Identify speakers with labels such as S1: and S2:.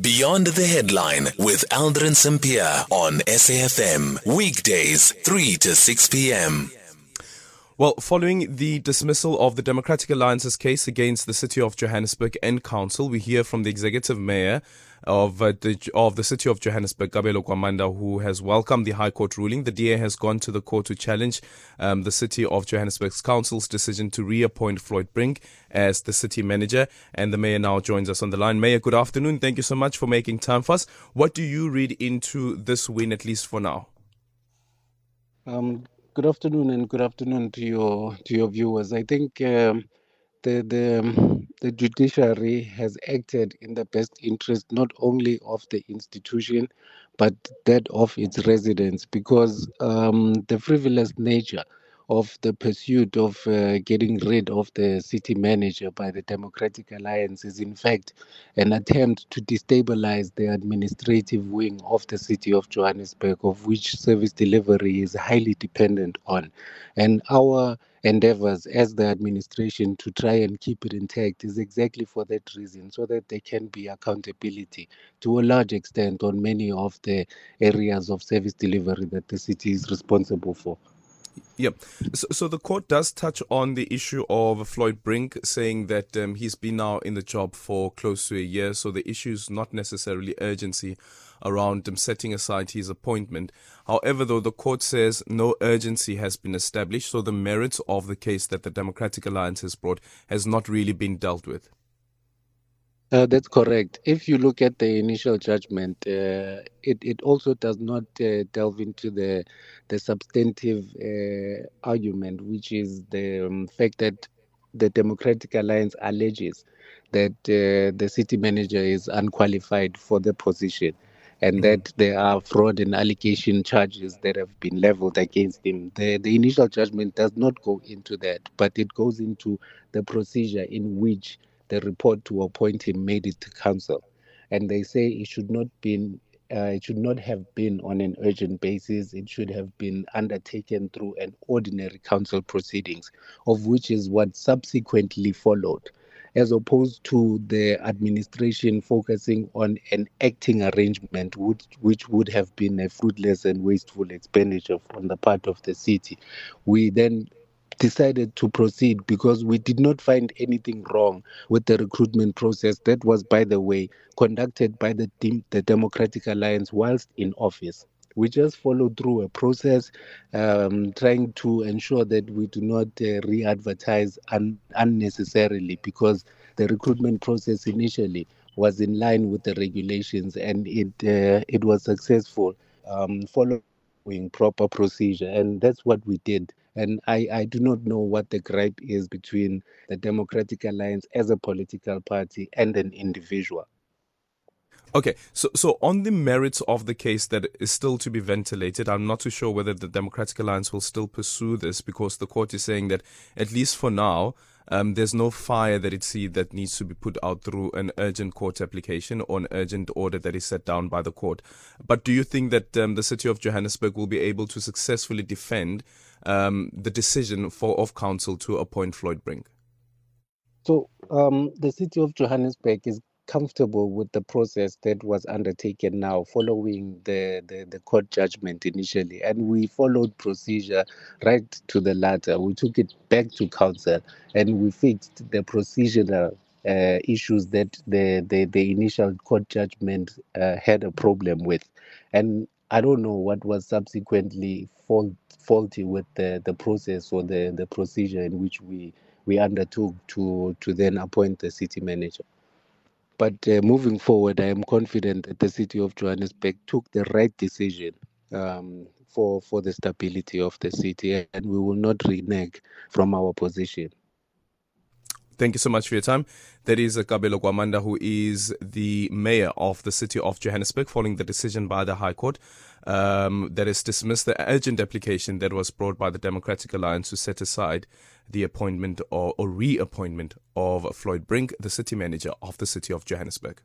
S1: Beyond the Headline with Aldrin Sampear on SAFM. Weekdays, 3 to 6 p.m.
S2: Well, following the dismissal of the Democratic Alliance's case against the City of Johannesburg and Council, we hear from the Executive Mayor of uh, the of the City of Johannesburg, Kabelo Gwamanda, who has welcomed the High Court ruling. The DA has gone to the court to challenge um, the City of Johannesburg's Council's decision to reappoint Floyd Brink as the city manager. And the Mayor now joins us on the line. Mayor, good afternoon. Thank you so much for making time for us. What do you read into this win, at least for now?
S3: Um, Good afternoon and good afternoon to your to your viewers. I think um, the the um, the judiciary has acted in the best interest not only of the institution but that of its residents because um, the frivolous nature of the pursuit of uh, getting rid of the city manager by the Democratic Alliance is, in fact, an attempt to destabilize the administrative wing of the city of Johannesburg, of which service delivery is highly dependent on. And our endeavors as the administration to try and keep it intact is exactly for that reason, so that there can be accountability to a large extent on many of the areas of service delivery that the city is responsible for.
S2: Yep. So, so, the court does touch on the issue of Floyd Brink saying that um, he's been now in the job for close to a year. So the issue is not necessarily urgency around him setting aside his appointment. However, though, the court says no urgency has been established. So the merits of the case that the Democratic Alliance has brought has not really been dealt with.
S3: Uh, that's correct. If you look at the initial judgment, uh, it, it also does not uh, delve into the the substantive uh, argument, which is the um, fact that the Democratic Alliance alleges that uh, the city manager is unqualified for the position and mm-hmm. that there are fraud and allegation charges that have been leveled against him. The, the initial judgment does not go into that, but it goes into the procedure in which the report to appoint him made it to council, and they say it should not been uh, it should not have been on an urgent basis. It should have been undertaken through an ordinary council proceedings, of which is what subsequently followed, as opposed to the administration focusing on an acting arrangement, which, which would have been a fruitless and wasteful expenditure on the part of the city. We then decided to proceed because we did not find anything wrong with the recruitment process that was by the way conducted by the team, the Democratic Alliance whilst in office. We just followed through a process um, trying to ensure that we do not uh, re-advertise un- unnecessarily because the recruitment process initially was in line with the regulations and it uh, it was successful um, following proper procedure. And that's what we did and I, I do not know what the gripe is between the Democratic Alliance as a political party and an individual.
S2: Okay, so so on the merits of the case that is still to be ventilated, I'm not too sure whether the Democratic Alliance will still pursue this because the court is saying that at least for now, um, there's no fire that it sees that needs to be put out through an urgent court application or an urgent order that is set down by the court. But do you think that um, the city of Johannesburg will be able to successfully defend um, the decision for of council to appoint Floyd Brink?
S3: So um, the city of Johannesburg is comfortable with the process that was undertaken now following the, the, the, court judgment initially. And we followed procedure right to the latter. We took it back to council and we fixed the procedural uh, issues that the, the, the initial court judgment uh, had a problem with. And I don't know what was subsequently fault, faulty with the, the process or the, the procedure in which we, we undertook to, to then appoint the city manager. But uh, moving forward, I am confident that the city of Johannesburg took the right decision um, for, for the stability of the city, and we will not renege from our position.
S2: Thank you so much for your time. That is Kabelo Gwamanda, who is the mayor of the city of Johannesburg, following the decision by the High Court um, that has dismissed the urgent application that was brought by the Democratic Alliance to set aside the appointment or, or reappointment of Floyd Brink, the city manager of the city of Johannesburg.